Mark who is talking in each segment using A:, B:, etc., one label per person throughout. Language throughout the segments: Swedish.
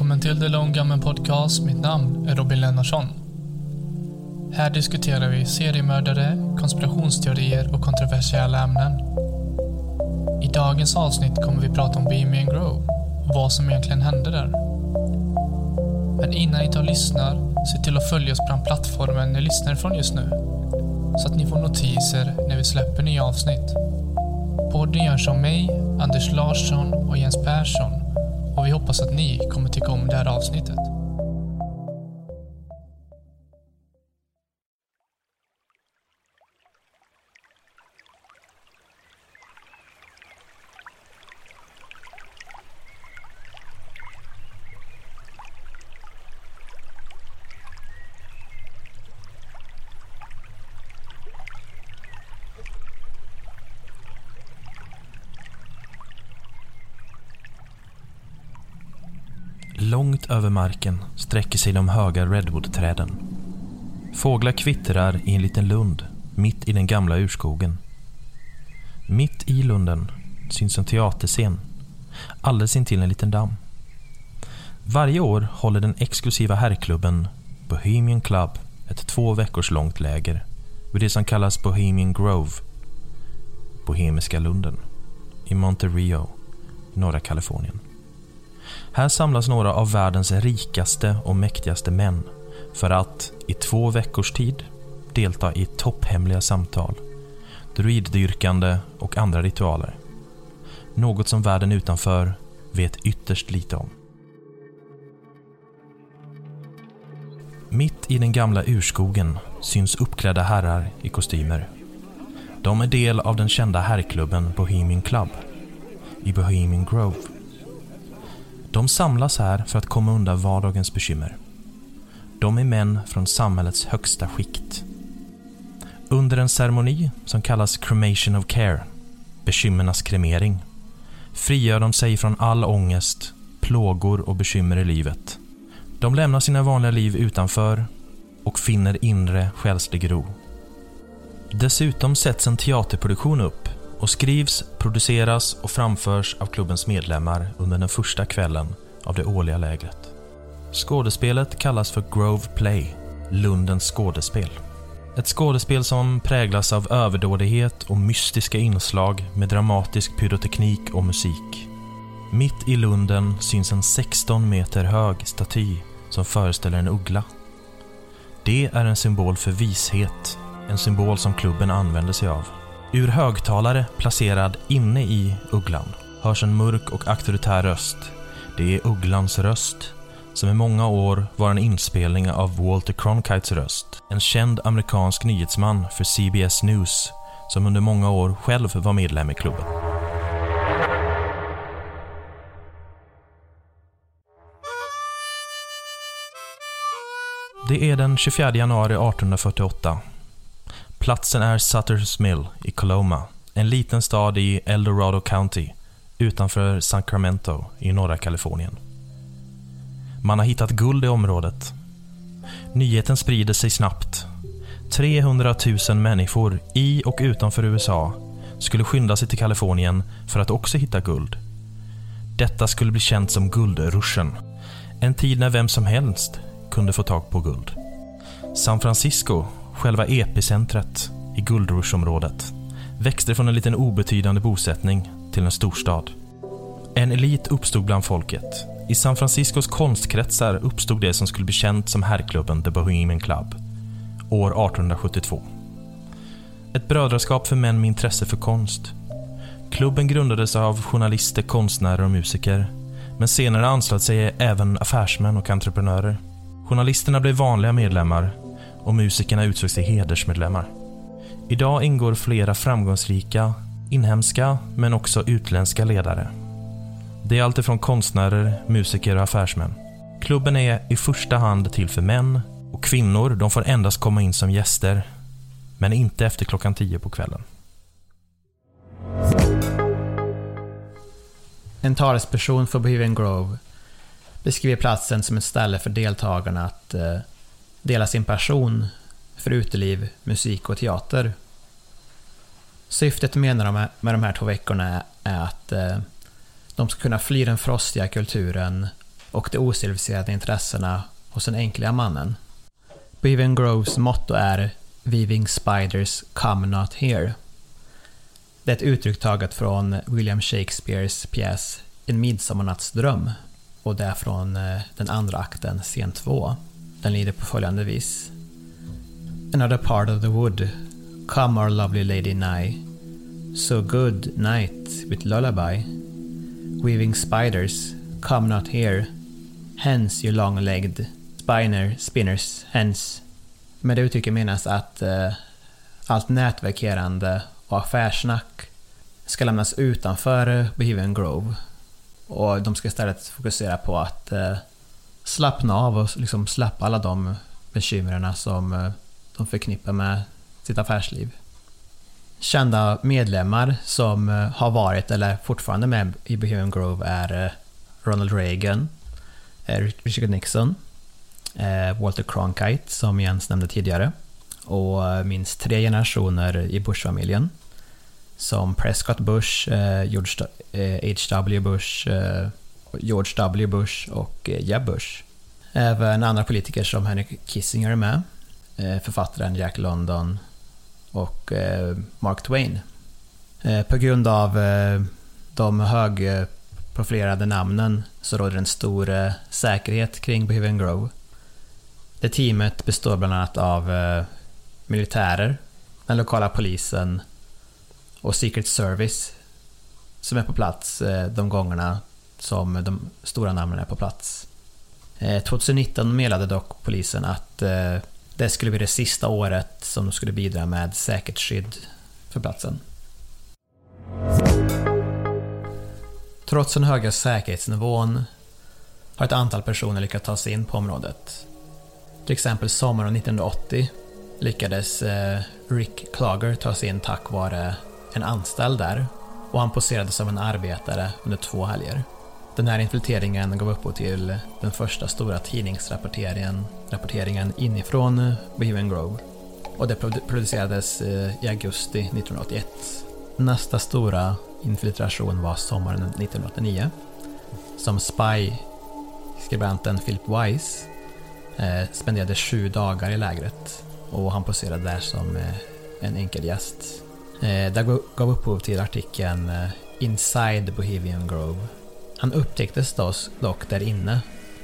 A: Välkommen till The Long Gammon Podcast. Mitt namn är Robin Lennartsson. Här diskuterar vi seriemördare, konspirationsteorier och kontroversiella ämnen. I dagens avsnitt kommer vi prata om Bohemian Grove och vad som egentligen hände där. Men innan ni tar och lyssnar, se till att följa oss på den plattformen ni lyssnar ifrån just nu. Så att ni får notiser när vi släpper nya avsnitt. Podden görs av mig, Anders Larsson och Jens Persson vi hoppas att ni kommer tycka om det här avsnittet.
B: Över marken sträcker sig de höga redwoodträden. Fåglar kvittrar i en liten lund mitt i den gamla urskogen. Mitt i lunden syns en teaterscen alldeles intill en liten damm. Varje år håller den exklusiva herrklubben Bohemian Club ett två veckors långt läger vid det som kallas Bohemian Grove, Bohemiska lunden, i Monterio i norra Kalifornien. Här samlas några av världens rikaste och mäktigaste män för att i två veckors tid delta i topphemliga samtal, druiddyrkande och andra ritualer. Något som världen utanför vet ytterst lite om. Mitt i den gamla urskogen syns uppklädda herrar i kostymer. De är del av den kända herrklubben Bohemian Club i Bohemian Grove. De samlas här för att komma undan vardagens bekymmer. De är män från samhällets högsta skikt. Under en ceremoni som kallas Cremation of Care, bekymmernas kremering, frigör de sig från all ångest, plågor och bekymmer i livet. De lämnar sina vanliga liv utanför och finner inre själslig ro. Dessutom sätts en teaterproduktion upp och skrivs, produceras och framförs av klubbens medlemmar under den första kvällen av det årliga lägret. Skådespelet kallas för Grove Play, Lundens skådespel. Ett skådespel som präglas av överdådighet och mystiska inslag med dramatisk pyroteknik och musik. Mitt i lunden syns en 16 meter hög staty som föreställer en uggla. Det är en symbol för vishet, en symbol som klubben använder sig av. Ur högtalare placerad inne i ugglan hörs en mörk och auktoritär röst. Det är ugglans röst, som i många år var en inspelning av Walter Cronkites röst. En känd amerikansk nyhetsman för CBS News, som under många år själv var medlem i klubben. Det är den 24 januari 1848 Platsen är Sutter's Mill i Coloma, en liten stad i El Dorado County utanför Sacramento i norra Kalifornien. Man har hittat guld i området. Nyheten sprider sig snabbt. 300 000 människor i och utanför USA skulle skynda sig till Kalifornien för att också hitta guld. Detta skulle bli känt som guldruschen. En tid när vem som helst kunde få tag på guld. San Francisco själva epicentret i Guldrushområdet, växte från en liten obetydande bosättning till en storstad. En elit uppstod bland folket. I San Franciscos konstkretsar uppstod det som skulle bli känt som herrklubben The Bohemian Club, år 1872. Ett brödraskap för män med intresse för konst. Klubben grundades av journalister, konstnärer och musiker, men senare anslöt sig även affärsmän och entreprenörer. Journalisterna blev vanliga medlemmar och musikerna utsågs till hedersmedlemmar. Idag ingår flera framgångsrika, inhemska men också utländska ledare. Det är alltifrån konstnärer, musiker och affärsmän. Klubben är i första hand till för män och kvinnor de får endast komma in som gäster, men inte efter klockan tio på kvällen.
C: En talesperson för Bohemian Grove beskriver platsen som ett ställe för deltagarna att eh, dela sin passion för uteliv, musik och teater. Syftet menar de med de här två veckorna är att eh, de ska kunna fly den frostiga kulturen och de ociviliserade intressena hos den enkliga mannen. Beaven Groves motto är “Weaving Spiders Come Not Here”. Det är ett uttryck taget från William Shakespeares pjäs En midsommarnattsdröm och det är från eh, den andra akten, scen 2. Den lyder på följande vis. Another part of the wood, come our lovely lady nigh. So good night with lullaby. Weaving spiders, come not here. Hence you long-legged spiner, spinners, hence. Med det uttrycket menas att eh, allt nätverkerande och affärssnack ska lämnas utanför Bohemian Grove. Och de ska istället fokusera på att eh, slappna av och liksom släppa alla de bekymren som eh, de förknippar med sitt affärsliv. Kända medlemmar som eh, har varit eller fortfarande med i Bohemian Grove är eh, Ronald Reagan, Richard Nixon, Walter Cronkite som Jens nämnde tidigare och minst tre generationer i Bush-familjen som Prescott Bush, George H.W. Bush, George W. Bush och eh, Jeb Bush. Även andra politiker som Henry Kissinger är med, eh, författaren Jack London och eh, Mark Twain. På grund av de högprofilerade namnen så råder en stor säkerhet kring Bohemian Grove. Det teamet består bland annat av militärer, den lokala polisen och Secret Service som är på plats de gångerna som de stora namnen är på plats. Eh, 2019 meddelade dock polisen att eh, det skulle bli det sista året som de skulle bidra med säkert skydd för platsen. Trots den höga säkerhetsnivån har ett antal personer lyckats ta sig in på området. Till exempel sommaren 1980 lyckades eh, Rick Klager ta sig in tack vare en anställd där och han poserade som en arbetare under två helger. Den här infiltreringen gav upphov till den första stora tidningsrapporteringen rapporteringen inifrån Bohemian Grove och det producerades eh, i augusti 1981. Nästa stora infiltration var sommaren 1989 som Spy-skribenten Philip Weiss eh, spenderade sju dagar i lägret och han poserade där som eh, en enkel gäst. Eh, det gav upphov till artikeln eh, “Inside Bohemian Grove”. Han upptäcktes dock där inne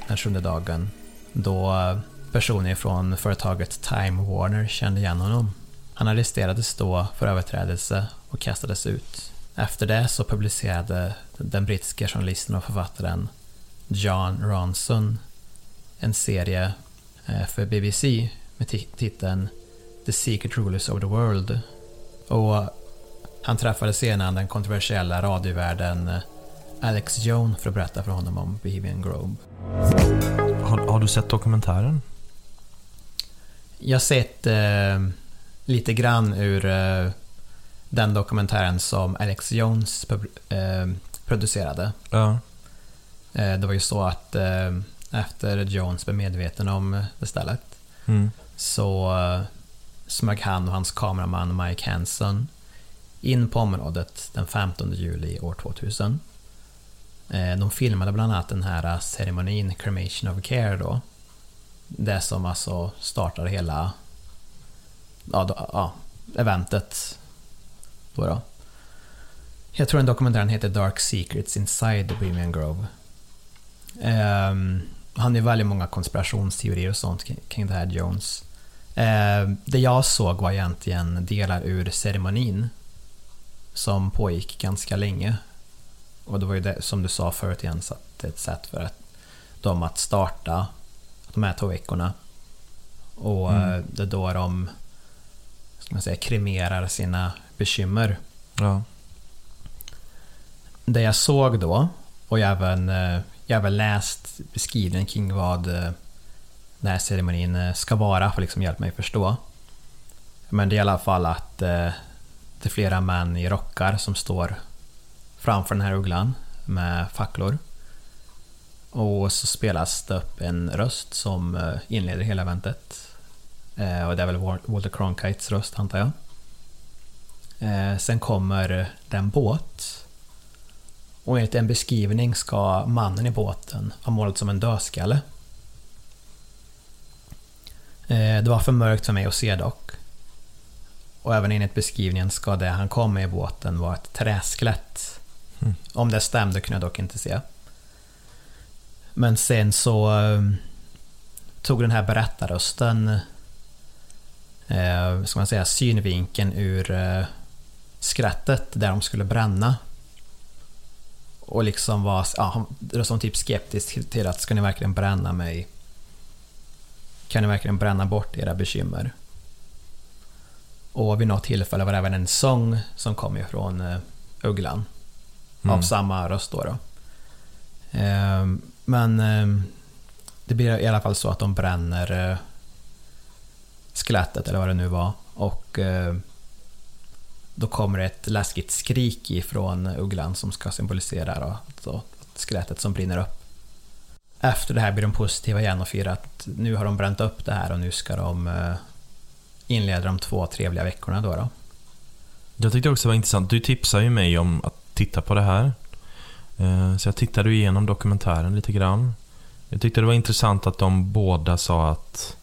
C: den sjunde dagen då eh, personer från företaget Time Warner kände igen honom. Han arresterades då för överträdelse och kastades ut. Efter det så publicerade den brittiska journalisten och författaren John Ronson en serie eh, för BBC med titeln The Secret Rulers of the World. Och han träffade senare den kontroversiella radiovärden eh, Alex Jones för att berätta för honom om Bohemian Grove.
B: Har, har, du sett dokumentären?
C: Jag har sett eh, lite grann ur eh, den dokumentären som Alex Jones eh, producerade.
B: Ja.
C: Eh, det var ju så att eh, efter Jones blev medveten om det stället mm. så smög han och hans kameraman Mike Hanson in på området den 15 juli år 2000. Eh, de filmade bland annat den här eh, ceremonin, Cremation of Care då. Det som alltså startar hela ja, då, ja, eventet. Då då. Jag tror den dokumentären heter Dark Secrets Inside the Bohemian Grove. Um, han är väldigt många konspirationsteorier och sånt kring det här Jones. Uh, det jag såg var egentligen delar ur ceremonin som pågick ganska länge. Och det var ju det, som du sa förut Jens, att det är ett sätt för att, dem att starta de här två veckorna. Och mm. Eh, det är då de ska man säga, kremerar sina bekymmer.
B: Ja.
C: Det jag såg då, och jag även, eh, jag även läst beskrivningen kring vad eh, den här ceremonin ska vara för att liksom hjälpa mig förstå. Men det är i alla fall att det är flera män i rockar som står framför den här ugglan med facklor. Och så spelas det upp en röst som eh, inleder hela eventet. Eh, och det är väl Walter Cronkites röst antar jag. Eh, sen kommer den båt. Och enligt en beskrivning ska mannen i båten ha målat som en dödskalle. Det var för mörkt för mig att se dock. Och även enligt beskrivningen ska det han kom med i båten vara ett träskelett.
B: Mm.
C: Om det stämde kunde jag dock inte se. Men sen så eh, tog den här berättarrösten eh, ska man säga, synvinkeln ur eh, skrattet där de skulle bränna. Och liksom var, ja, som typ skeptisk till att ska ni verkligen bränna mig? Kan ni verkligen bränna bort era bekymmer? Och vid något tillfälle var det även en sång som kom ifrån eh, Ugglan. Av
B: Mm.
C: samma röst då. då. Ehm, men ehm, det blir i alla fall så att de bränner eh, skelettet eller vad det nu var. Och eh, då kommer ett läskigt skrik ifrån ugglan som ska symbolisera då, då, skelettet som brinner upp. Efter det här blir de positiva igen och firar att nu har de bränt upp det här och nu ska de eh, inleda de två trevliga veckorna då. då.
B: Jag tyckte också det var intressant. Du tipsade ju mig om att titta på det här. Eh, så jag tittade igenom dokumentären lite grann. Jag tyckte det var intressant att de båda sa att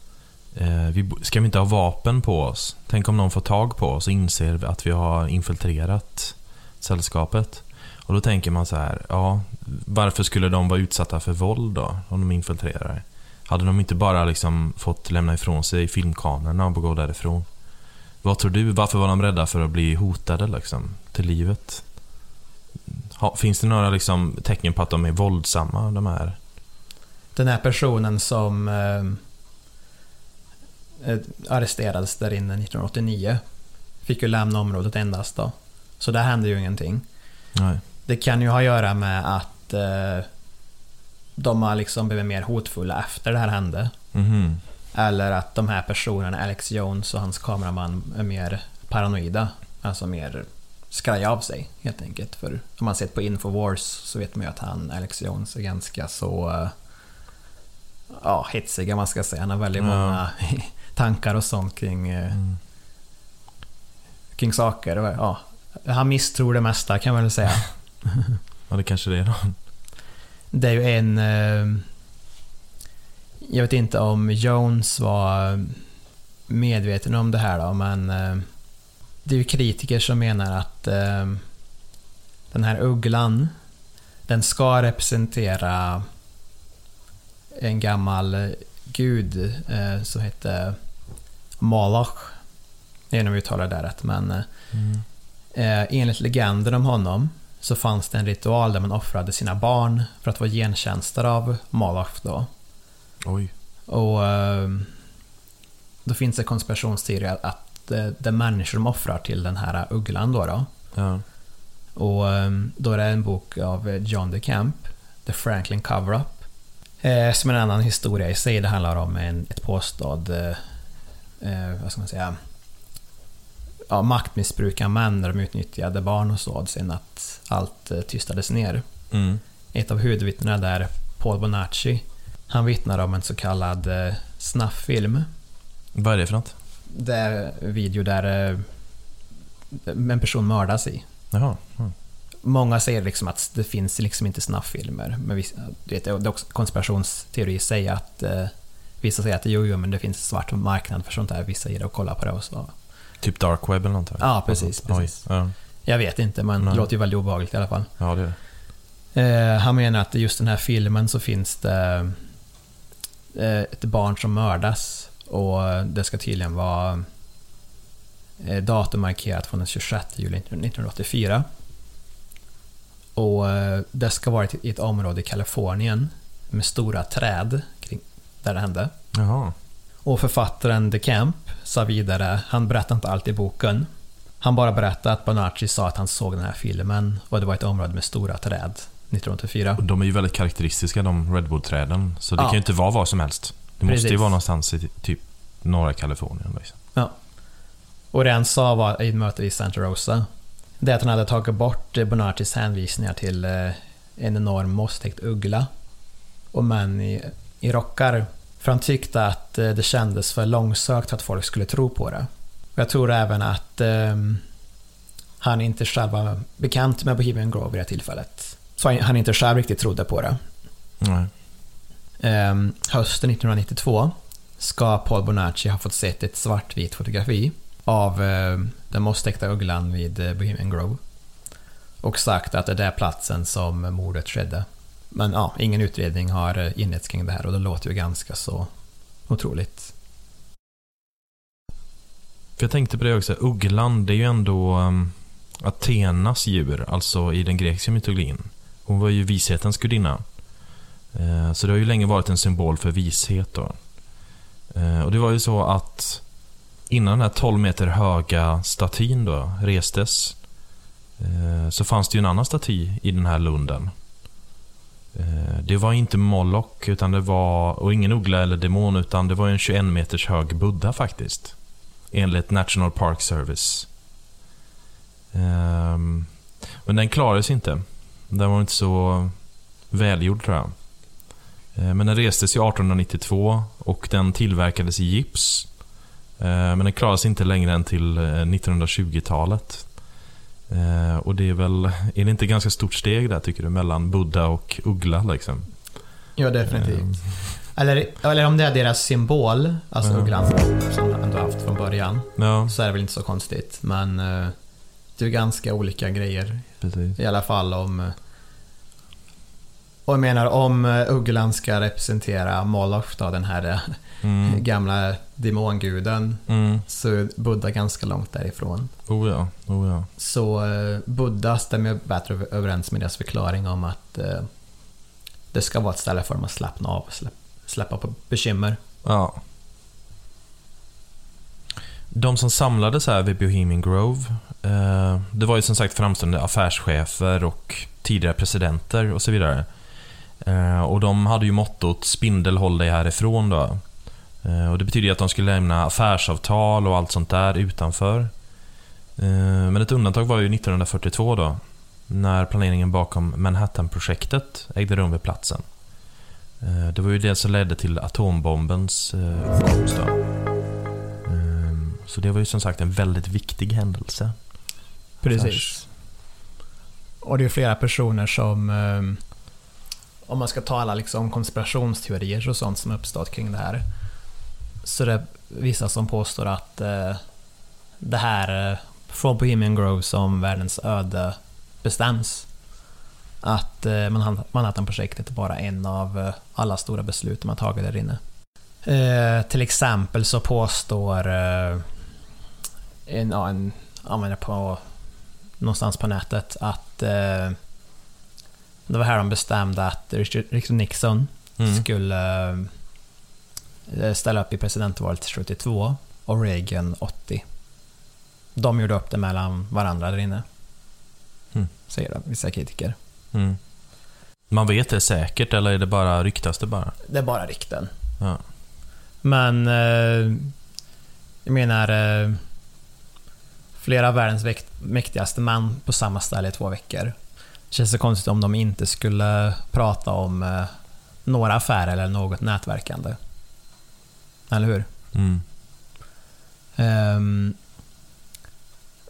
B: eh, vi, ska vi inte ha vapen på oss? Tänk om någon får tag på oss och inser att vi har infiltrerat sällskapet. Och då tänker man så här, ja, varför skulle de vara utsatta för våld då? Om de infiltrerar? Hade de inte bara liksom fått lämna ifrån sig filmkamerorna och gå därifrån? Vad tror du? Varför var de rädda för att bli hotade liksom, till livet? Ha, finns det några liksom, tecken på att de är våldsamma, de här?
C: Den här personen som eh, eh, arresterades där inne 1989 fick ju lämna området endast då. Så där hände ju ingenting.
B: Nej.
C: Det kan ju ha att göra med att eh, de har liksom blivit mer hotfulla efter det här hände.
B: Mhm.
C: Eller att de här personerna, Alex Jones och hans kameraman, är mer paranoida. Alltså mer skraja av sig helt enkelt. För om man sett på Infowars så vet man ju att han, Alex Jones, är ganska så eh, ja, hetsig om man ska säga. Han har väldigt
B: Ja.
C: många tankar och sånt kring, eh,
B: Mm.
C: kring saker. Ja, han misstror det mesta kan man väl säga.
B: Ja, det kanske det är då.
C: Det är ju en... eh, Jag vet inte om Jones var medveten om det här då, men det är ju kritiker som menar att eh, den här ugglan, den ska representera en gammal gud eh, som hette Moloch. Jag vet inte om jag uttalar det rätt, men eh,
B: Mm.
C: Eh, enligt legenden om honom så fanns det en ritual där man offrade sina barn för att få gentjänster av Moloch då.
B: Oj.
C: Och eh, då finns det konspirationsteorier att eh, det är människor som offrar till den här ugglan då. då.
B: Ja.
C: Och eh, då är det en bok av John DeCamp, The Franklin Cover-Up. Eh, som en annan historia i sig. Det handlar om en, ett påstådd, eh, eh, vad ska man säga, ja, maktmissbruk av män när de utnyttjade barn och så. Sen att allt eh, tystades ner.
B: Mm.
C: Ett av huvudvittnena där, Paul Bonacci, han vittnar om en så kallad eh, snafffilm.
B: Vad är det för något?
C: Det är en video där eh, en person mördas i.
B: Jaha. Mm.
C: Många säger liksom att det finns liksom inte snafffilmer. Men vissa, det är också konspirationsteori sig att eh, vissa säger att jo, jo, men det finns en svart marknad för sånt där. Vissa ger det och kollar på det och så.
B: Typ dark web eller något?
C: Ja, precis, precis.
B: Oj. Ja.
C: Jag vet inte, men
B: Nej.
C: det låter ju väldigt obehagligt i alla fall.
B: ja, det det.
C: Eh, han menar att i just den här filmen så finns det eh, ett barn som mördas och det ska tydligen vara eh, datummarkerat från den 26 juli 1984. Och eh, det ska vara i ett område i Kalifornien med stora träd kring där det hände.
B: Jaha.
C: Och författaren De Camp sa vidare, han berättade inte allt i boken. Han bara berättade att Bonacci sa att han såg den här filmen och det var ett område med stora träd 1984.
B: Och de är ju väldigt karaktäristiska, de Redwood-träden. Så det
C: Ja.
B: kan ju inte vara vad som helst. Det måste ju
C: Precis.
B: vara någonstans i typ norra Kalifornien. Liksom.
C: Ja. Och det han sa var i ett möte i Santa Rosa, det är att han hade tagit bort Bonaccis hänvisningar till eh, en enorm mosstäckt uggla och män i, i rockar. För han tyckte att eh, det kändes för långsökt för att folk skulle tro på det. Och jag tror även att ehm, han inte själv var bekant med Bohemian Grove vid det tillfället. Så han- han inte själv riktigt trodde på det.
B: Nej.
C: Ehm, hösten 1992 ska Paul Bonacci ha fått sett ett svartvitt fotografi av eh, den mosstäckta ugglan vid eh, Bohemian Grove. Och sagt att det är där platsen som mordet skedde. Men ja, ingen utredning har eh, inletts kring det här och det låter ju ganska så otroligt.
B: För jag tänkte på det också, ugglan, det är ju ändå um, Athenas djur, alltså i den grekiska mytologin. Hon var ju vishetens gudinna. Eh, så det har ju länge varit en symbol för vishet då. Eh, och det var ju så att innan den här 12 meter höga statyn då restes eh, så fanns det ju en annan staty i den här lunden. Det var inte Moloch utan det var, och ingen uggla eller demon utan det var en 21 meters hög Buddha faktiskt enligt National Park Service. Ehm, men den klarades inte. Den var inte så välgjord tror jag. Ehm, men den restes ju 1892 och den tillverkades i gips. Ehm, men den klarades inte längre än till eh, 1920-talet. Ehm, och det är väl, är det inte ganska stort steg där tycker du? Mellan Buddha och uggla liksom?
C: Ja, definitivt. Eller, eller om det är deras symbol, alltså
B: Ja.
C: ugglan som de ändå haft från början,
B: Ja,
C: så är det väl inte så konstigt. Men eh, det är ganska olika grejer
B: precis.
C: I alla fall om... Och jag menar om eh, ugglan ska representera Moloch då, den här eh,
B: Mm.
C: gamla demonguden,
B: Mm.
C: så är Buddha ganska långt därifrån.
B: Oh ja, oh ja.
C: Så eh, Buddha stämmer bättre överens med deras förklaring om att eh, det ska vara ett ställe för dem att slappna av och släpp, släppa på bekymmer.
B: Ja. De som samlades här vid Bohemian Grove, eh, det var ju som sagt framstående affärschefer och tidigare presidenter och så vidare. Eh, och de hade ju mottot “Spindel, håll dig härifrån” då. Eh, och det betyder att de skulle lämna affärsavtal och allt sånt där utanför. Eh, men ett undantag var ju 1942 då, när planeringen bakom Manhattan-projektet ägde rum vid platsen. Det var ju det som ledde till atombombens uppkomst. Då. Så det var ju som sagt en väldigt viktig händelse.
C: Precis. Och det är flera personer som... Om man ska tala liksom konspirationsteorier och sånt som uppstått kring det här. Så det är vissa som påstår att eh, det här eh, från Bohemian Grove som världens öde bestäms. Att eh, Manhattan-projektet är bara en av eh, alla stora beslut de har tagit där inne. Eh, till exempel så påstår eh, en, ja, en användare på någonstans på nätet att eh, det var här de bestämde att Richard, Nixon
B: Mm.
C: skulle eh, ställa upp i presidentvalet 72 och Reagan 80. De gjorde upp det mellan varandra där inne.
B: Mm.
C: Säger de, vissa kritiker.
B: Mm. Man vet det säkert eller är det bara ryktas det bara?
C: Det är bara rykten.
B: Ja.
C: Men eh, jag menar eh, flera av världens mäktigaste män på samma ställe i två veckor. Känns så konstigt om de inte skulle prata om eh, några affärer eller något nätverkande. Eller hur?
B: Mm.
C: Ehm,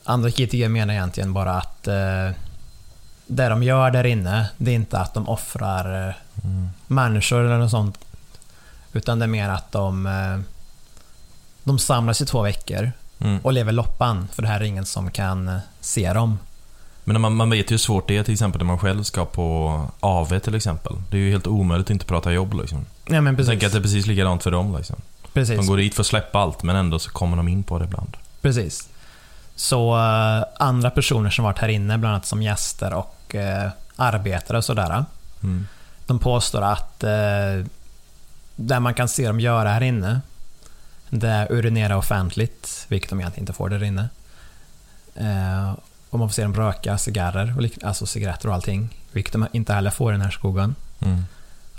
C: andra kritiker menar egentligen bara att eh, det de gör där inne, det är inte att de offrar
B: Mm.
C: människor eller något sånt. Utan det är mer att de, eh, de samlas i två veckor
B: Mm.
C: och lever loppan, för det här är ingen som kan se dem.
B: Men man, man vet ju hur svårt det är till exempel när man själv ska på AV till exempel. Det är ju helt omöjligt att inte prata jobb liksom.
C: Ja men
B: Jag
C: precis.
B: tänker att det är precis likadant för dem liksom.
C: precis.
B: De går dit för att släppa allt men ändå så kommer de in på det ibland.
C: Precis. Så eh, andra personer som varit här inne, bland annat som gäster och eh, arbetare och sådär.
B: Mm.
C: De påstår att eh, det man kan se dem göra här inne, Det är urinera offentligt, vilket de egentligen inte får där inne. Eh, och man får se dem röka cigarrer, och alltså cigaretter och allting, vilket de inte heller får i den här skogen.
B: Mm.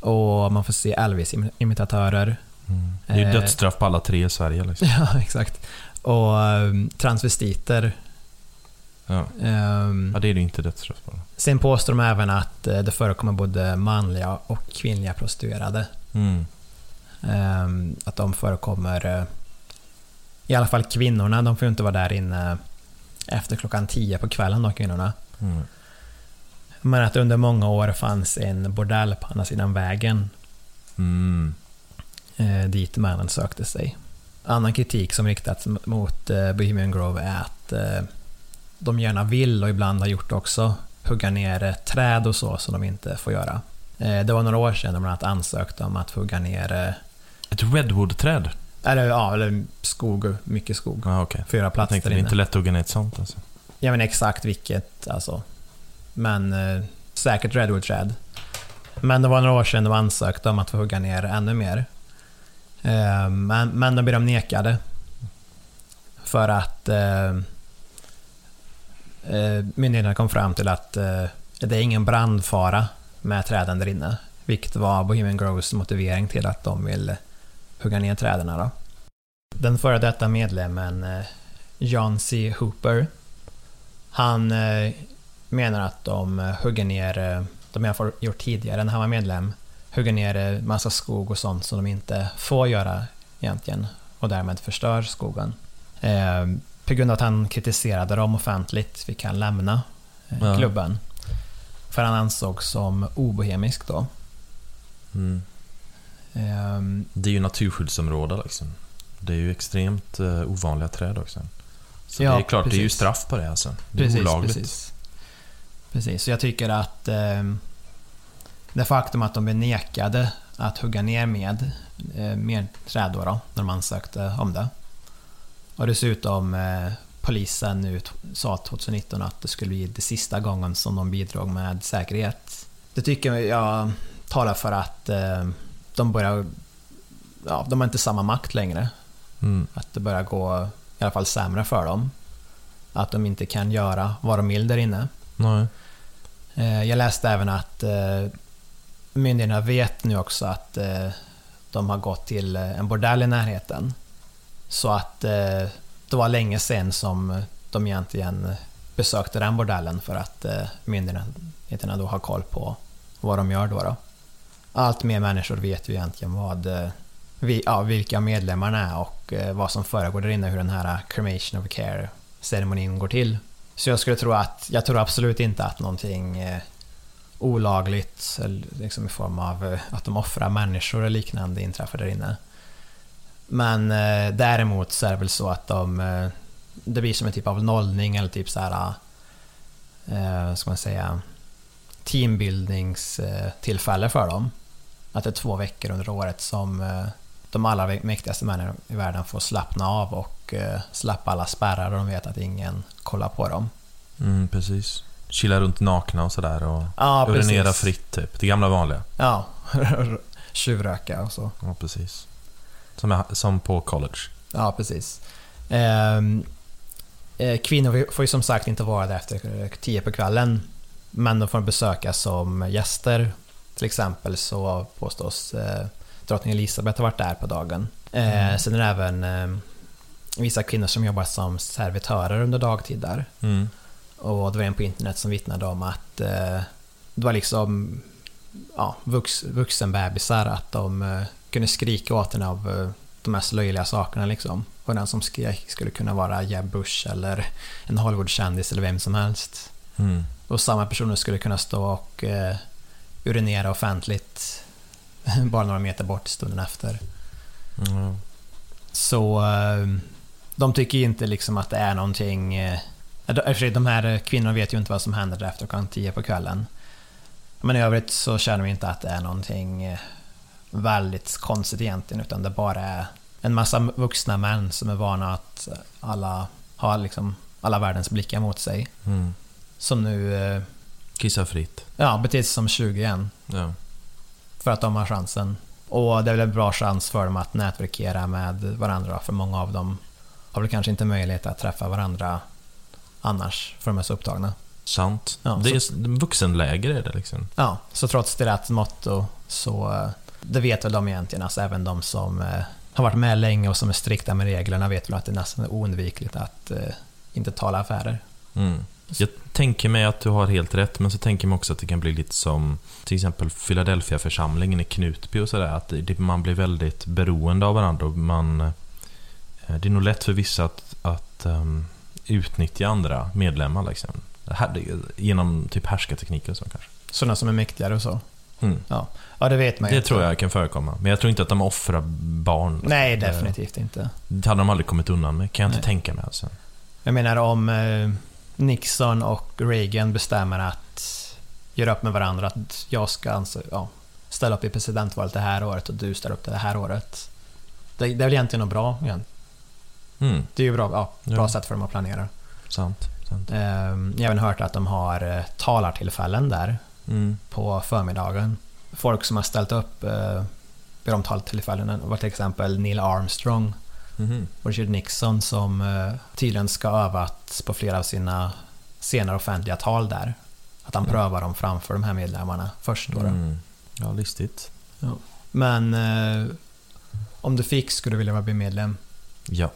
C: Och man får se Elvis-imitatörer.
B: Mm. Det är ju
C: Eh.
B: dödsstraff på alla tre i Sverige. Liksom.
C: Ja, exakt. Och um, transvestiter.
B: Ja.
C: Ehm,
B: ja, det är det inte dödsstraff på.
C: sen påstår de även att eh, det förekommer både manliga och kvinnliga prostituerade.
B: Mm.
C: Ehm, att de förekommer, eh, i alla fall kvinnorna, de får ju inte vara där inne efter klockan 10 på kvällen de kvinnorna.
B: Mm.
C: Men att under många år fanns en bordell på andra sidan vägen
B: Mm.
C: eh, dit männen sökte sig. Annan kritik som riktats mot eh, Bohemian Grove är att eh, de gärna vill, och ibland har gjort också, hugga ner träd och så som de inte får göra. Det var några år sedan de bland annat ansökte om att hugga ner,
B: Ett redwood-träd?
C: Eller, ja, eller skog, mycket skog,
B: Ja, okej.
C: för att göra
B: Jag
C: plats
B: tänkte det är inte lätt att hugga ner ett sånt alltså.
C: Jag vet inte exakt vilket, alltså. Men eh, säkert redwood-träd. Men det var några år sedan de ansökte om att få hugga ner ännu mer. Eh, men, men då blev de nekade. För att eh, eh, myndigheterna kom fram till att eh, det är ingen brandfara med träden där inne. Vilket var Bohemian Groves motivering till att de vill hugga ner träden. Då. Den före detta medlemmen eh, John C. Hooper han eh, menar att de eh, hugger ner, de har gjort tidigare när han var medlem, hugger ner massa skog och sånt som de inte får göra egentligen och därmed förstör skogen. Eh, på grund av att han kritiserade dem offentligt fick han lämna eh,
B: Ja.
C: klubben. För han ansågs som obohemisk då.
B: Mm.
C: Eh,
B: Det är ju naturskyddsområde liksom. Det är ju extremt eh, ovanliga träd också. Så
C: Ja,
B: det är klart, det är ju
C: precis.
B: straff på det alltså. Det är
C: Precis,
B: olagligt.
C: precis. Precis, så jag tycker att eh, det faktum att de blev nekade att hugga ner med eh, mer träd då, då, när de ansökte om det. Och dessutom eh, polisen nu sa 2019 att det skulle bli det sista gången som de bidrog med säkerhet. Det tycker jag talar för att eh, de börjar... Ja, de har inte samma makt längre.
B: Mm.
C: Att det börjar gå i alla fall sämre för dem. Att de inte kan göra vad de vill där inne.
B: Nej.
C: Eh, Jag läste även att eh, myndigheterna vet nu också att eh, de har gått till en bordell i närheten. Så att det var länge sedan som de egentligen besökte den bordellen för att myndigheterna då har koll på vad de gör då. då. Allt mer människor vet ju egentligen vad, eh, vi, ja, vilka medlemmarna är och eh, vad som föregår där inne, hur den här cremation of care ceremonin går till. Så jag skulle tro att, jag tror absolut inte att någonting eh, olagligt, liksom i form av att de offrar människor eller liknande inträffar där inne. Men däremot så är det väl så att de, det blir som en typ av nollning eller typ så här, eh, ska man säga, teambuildingstillfälle för dem. Att det är två veckor under året som eh, de allra mäktigaste männen i världen får slappna av och eh, släppa alla spärrar och de vet att ingen kollar på dem.
B: Mm, precis. Chilla runt nakna och sådär och
C: Ja,
B: urinera
C: precis.
B: fritt typ. Det gamla vanliga.
C: Ja, tjuvröka och så.
B: Ja, precis. Som, är, som på college.
C: Ja, precis. Ehm, eh, kvinnor får ju som sagt inte vara där efter eh, tio på kvällen. Men de får besöka som gäster. Till exempel så påstås eh, drottning Elisabeth ha varit där på dagen. Eh, Sen är det även eh, vissa kvinnor som jobbar som servitörer under dagtid där.
B: Mm.
C: Och det var en på internet som vittnade om att eh, det var liksom ja, vux, vuxenbebisar, att de eh, kunde skrika åt en av eh, de mest löjliga sakerna liksom. Och den som skrek skulle kunna vara Jeb Bush eller en Hollywoodkändis eller vem som helst.
B: Mm.
C: Och samma personer skulle kunna stå och eh, urinera offentligt bara några meter bort stunden efter.
B: Mm.
C: Så eh, de tycker inte liksom att det är någonting... eh, De här kvinnorna vet ju inte vad som händer efter klockan 10 på kvällen. Men i övrigt så känner vi inte att det är någonting eh, väldigt konstigt egentligen, utan det bara är en massa vuxna män som är vana att alla har liksom alla världens blickar mot sig.
B: Mm.
C: Som nu
B: Kissa fritt.
C: ja, beter sig som 20 igen.
B: Ja.
C: För att de har chansen. Och det är väl en bra chans för dem att nätverkera med varandra, för många av dem har väl kanske inte möjlighet att träffa varandra annars, för de är så upptagna.
B: Sant.
C: Ja,
B: det är vuxenläger är det liksom.
C: Ja, så trots deras motto så eh, det vet väl de egentligen, alltså även de som eh, har varit med länge och som är strikta med reglerna vet väl att det nästan är oundvikligt att eh, inte tala affärer.
B: Mm. Jag tänker mig att du har helt rätt, men så tänker mig också att det kan bli lite som till exempel Philadelphia-församlingen i Knutby och sådär. Att det, man blir väldigt beroende av varandra och man... eh, Det är nog lätt för vissa att, att um, utnyttja andra medlemmar liksom. Här, genom typ härskartekniker och så kanske.
C: Sådana som är mäktigare och så.
B: Mm.
C: Ja, ja det vet man ju
B: Det
C: inte.
B: tror jag kan förekomma. Men jag tror inte att de offrar barn.
C: Nej,
B: Det-
C: definitivt inte.
B: Det hade de aldrig kommit undan med, kan jag inte
C: Nej.
B: tänka mig alltså.
C: Jag menar om eh, Nixon och Reagan bestämmer att göra upp med varandra, att jag ska ja, ställa upp i presidentvalet det här året och du ställer upp det här året. Det, det är väl egentligen något bra igen.
B: Mm,
C: Det är ju bra, ja, bra
B: Ja.
C: sätt för dem att planera.
B: sant. sant.
C: Eh, jag har även hört att de har eh, talartillfällen där
B: Mm.
C: på förmiddagen. Folk som har ställt upp eh, vid de talartillfällena var till exempel Neil Armstrong
B: Mhm.
C: och Richard Nixon som eh, tydligen ska ha övat på flera av sina senare offentliga tal där. Att han
B: Mm.
C: prövar dem framför de här medlemmarna först då.
B: Mm. Ja, listigt.
C: Men eh, om du fick skulle du vilja vara medlem?
B: Ja.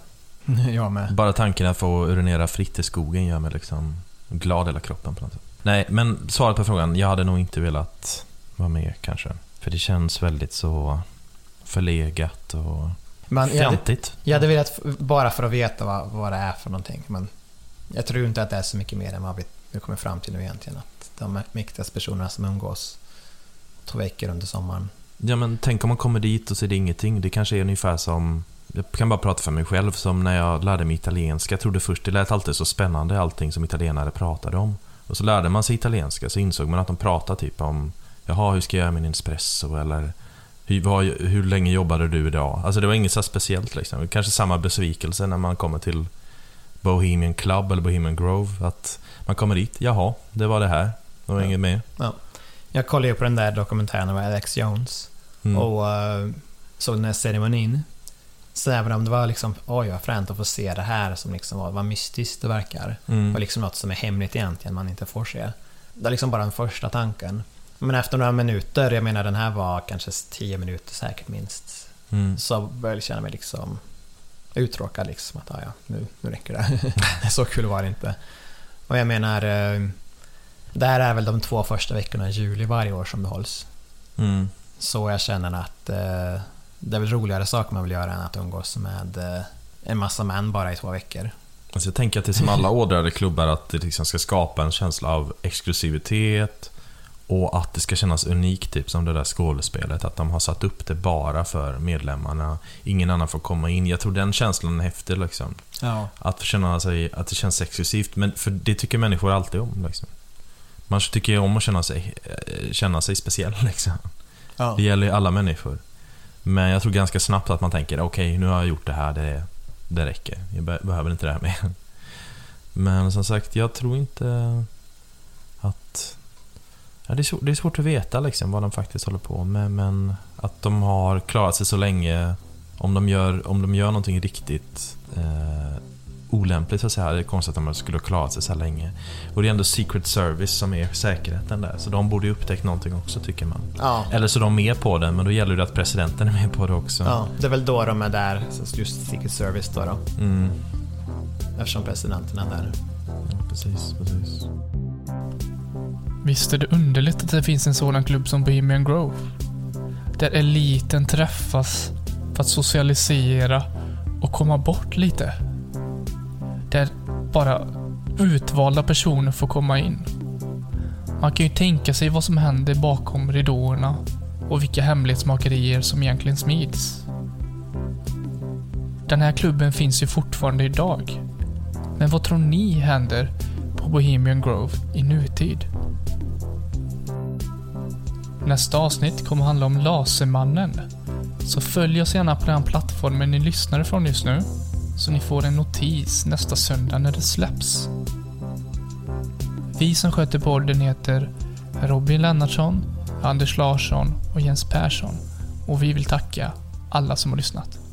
C: jag med.
B: Bara tanken att få urinera fritt i skogen gör mig liksom glad hela kroppen på något sätt. Nej, men svaret på frågan, jag hade nog inte velat vara med kanske. För det känns väldigt så förlegat och
C: Men jag, hade, jag hade velat, bara för att veta vad, vad det är för någonting. Men jag tror inte att det är så mycket mer än vad vi, vi kommer fram till nu egentligen. Att de mäktigaste personerna som umgås två veckor under sommaren.
B: Ja, men tänk om man kommer dit och så är det ingenting. Det kanske är ungefär som... Jag kan bara prata för mig själv, som när jag lärde mig italienska. Jag trodde först det lät alltid så spännande, allting som italienare pratade om. Och så lärde man sig italienska, så insåg man att de pratade typ om Jaha, hur ska jag göra min espresso? Eller hur, vad, hur länge jobbade du idag? Alltså det var inget så speciellt liksom. Kanske samma besvikelse när man kommer till Bohemian Club eller Bohemian Grove. Att man kommer dit, jaha, det var det här. Det var
C: Ja.
B: inget mer.
C: Jag kollade ju på den där dokumentären av Alex Jones.
B: Mm.
C: Och eh, såg den här ceremonin. Så även om det var liksom, oj vad fränt att få se det här som liksom var, var mystiskt det verkar.
B: Mm.
C: Och liksom något som är hemligt egentligen, man inte får se. Det är liksom bara den första tanken. Men efter några minuter, jag menar den här var kanske 10 minuter säkert minst.
B: Mm.
C: Så började jag känna mig liksom uttråkad liksom. Att ah, ja, nu, nu räcker det. så kul var det inte. Och jag menar, eh, det här är väl de två första veckorna i juli varje år som det hålls.
B: Mm.
C: Så jag känner att eh, det är väl roligare saker man vill göra än att umgås med eh, en massa män bara i två veckor.
B: Alltså jag tänker att det är som alla ådrade klubbar att det liksom ska skapa en känsla av exklusivitet och att det ska kännas unikt, typ som det där skådespelet. Att de har satt upp det bara för medlemmarna. Ingen annan får komma in. Jag tror den känslan är häftig liksom.
C: Ja.
B: Att känna sig, att det känns exklusivt. Men för det tycker människor alltid om. Liksom. Man tycker ju om att känna sig, eh, känna sig speciell liksom.
C: ja.
B: Det gäller ju alla människor. Men jag tror ganska snabbt att man tänker, okej, nu har jag gjort det här, det, det räcker. Jag be- behöver inte det här mer. Men som sagt, jag tror inte. Ja, det, är svårt, det är svårt att veta liksom, vad de faktiskt håller på med, men att de har klarat sig så länge. Om de gör, om de gör någonting riktigt eh, olämpligt, så att säga, det är konstigt att de skulle ha klarat sig så här länge. Och det är ändå Secret Service som är säkerheten där, så de borde ju upptäckt någonting också, tycker man.
C: Ja.
B: Eller så är de med på det, men då gäller det att presidenten är med på det också.
C: ja, det är väl då de är där, just Secret Service då, då
B: Mm.
C: eftersom presidenten är där.
B: Ja, precis, precis.
A: Visst är det underligt att det finns en sådan klubb som Bohemian Grove? Där eliten träffas för att socialisera och komma bort lite. Där bara utvalda personer får komma in. Man kan ju tänka sig vad som händer bakom ridåerna och vilka hemlighetsmakerier som egentligen smids. Den här klubben finns ju fortfarande idag. Men vad tror ni händer på Bohemian Grove i nutid? Nästa avsnitt kommer handla om Lasermannen. Så följ oss gärna på den plattformen ni lyssnar ifrån just nu, så ni får en notis nästa söndag när det släpps. Vi som sköter podden heter Robin Lennartsson, Anders Larsson och Jens Persson och vi vill tacka alla som har lyssnat.